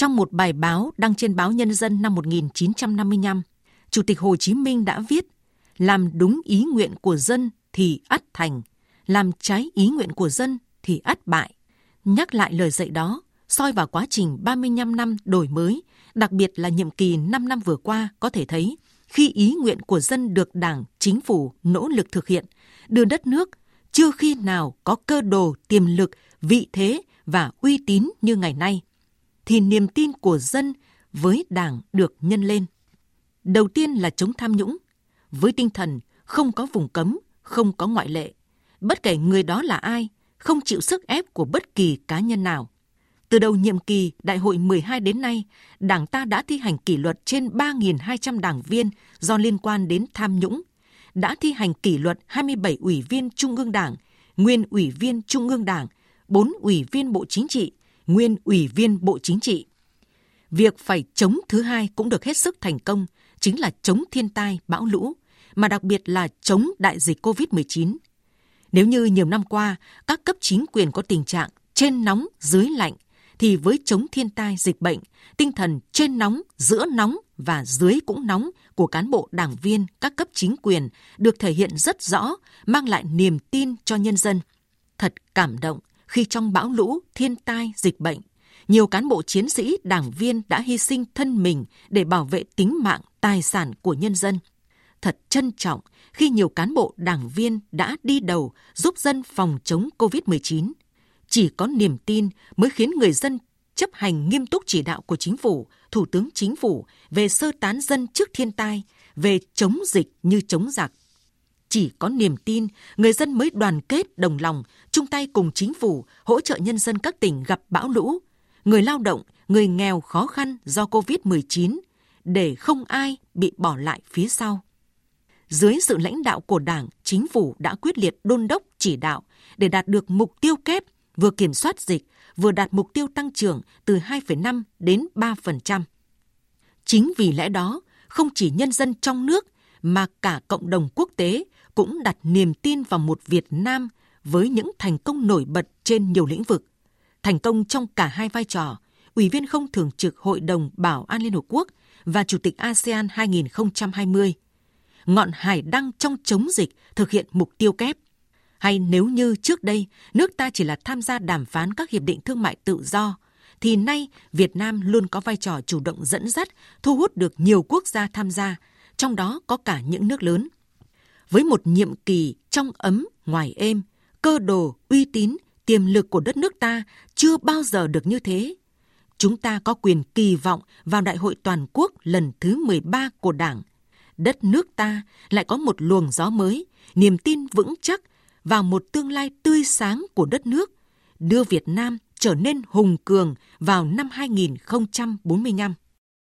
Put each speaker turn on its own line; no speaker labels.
Trong một bài báo đăng trên báo Nhân dân năm 1955, Chủ tịch Hồ Chí Minh đã viết làm đúng ý nguyện của dân thì ắt thành, làm trái ý nguyện của dân thì ắt bại. Nhắc lại lời dạy đó, soi vào quá trình 35 năm đổi mới, đặc biệt là nhiệm kỳ 5 năm vừa qua có thể thấy khi ý nguyện của dân được Đảng, Chính phủ nỗ lực thực hiện, đưa đất nước chưa khi nào có cơ đồ, tiềm lực, vị thế và uy tín như ngày nay, thì niềm tin của dân với Đảng được nhân lên. Đầu tiên là chống tham nhũng, với tinh thần không có vùng cấm, không có ngoại lệ. Bất kể người đó là ai, không chịu sức ép của bất kỳ cá nhân nào. Từ đầu nhiệm kỳ Đại hội 12 đến nay, Đảng ta đã thi hành kỷ luật trên 3.200 đảng viên do liên quan đến tham nhũng, đã thi hành kỷ luật 27 ủy viên Trung ương Đảng, nguyên ủy viên Trung ương Đảng, 4 ủy viên Bộ Chính trị, nguyên ủy viên Bộ Chính trị. Việc phải chống thứ hai cũng được hết sức thành công, chính là chống thiên tai, bão lũ, mà đặc biệt là chống đại dịch COVID-19. Nếu như nhiều năm qua, các cấp chính quyền có tình trạng trên nóng, dưới lạnh, thì với chống thiên tai dịch bệnh, tinh thần trên nóng, giữa nóng và dưới cũng nóng của cán bộ đảng viên các cấp chính quyền được thể hiện rất rõ, mang lại niềm tin cho nhân dân. Thật cảm động khi trong bão lũ, thiên tai, dịch bệnh, nhiều cán bộ chiến sĩ, đảng viên đã hy sinh thân mình để bảo vệ tính mạng, tài sản của nhân dân. Thật trân trọng khi nhiều cán bộ đảng viên đã đi đầu giúp dân phòng chống COVID-19. Chỉ có niềm tin mới khiến người dân chấp hành nghiêm túc chỉ đạo của chính phủ, thủ tướng chính phủ về sơ tán dân trước thiên tai, về chống dịch như chống giặc. Chỉ có niềm tin, người dân mới đoàn kết đồng lòng, chung tay cùng chính phủ hỗ trợ nhân dân các tỉnh gặp bão lũ, người lao động, người nghèo khó khăn do COVID-19 để không ai bị bỏ lại phía sau. Dưới sự lãnh đạo của Đảng, chính phủ đã quyết liệt đôn đốc chỉ đạo để đạt được mục tiêu kép vừa kiểm soát dịch, vừa đạt mục tiêu tăng trưởng từ 2,5 đến 3%. Chính vì lẽ đó, không chỉ nhân dân trong nước mà cả cộng đồng quốc tế cũng đặt niềm tin vào một Việt Nam với những thành công nổi bật trên nhiều lĩnh vực. Thành công trong cả hai vai trò, Ủy viên không thường trực Hội đồng Bảo an Liên Hợp Quốc và Chủ tịch ASEAN 2020. Ngọn hải đăng trong chống dịch thực hiện mục tiêu kép – hay nếu như trước đây nước ta chỉ là tham gia đàm phán các hiệp định thương mại tự do, thì nay Việt Nam luôn có vai trò chủ động dẫn dắt, thu hút được nhiều quốc gia tham gia, trong đó có cả những nước lớn. Với một nhiệm kỳ trong ấm, ngoài êm, cơ đồ, uy tín, tiềm lực của đất nước ta chưa bao giờ được như thế. Chúng ta có quyền kỳ vọng vào Đại hội Toàn quốc lần thứ 13 của Đảng. Đất nước ta lại có một luồng gió mới, niềm tin vững chắc vào một tương lai tươi sáng của đất nước, đưa Việt Nam trở nên hùng cường vào năm 2045.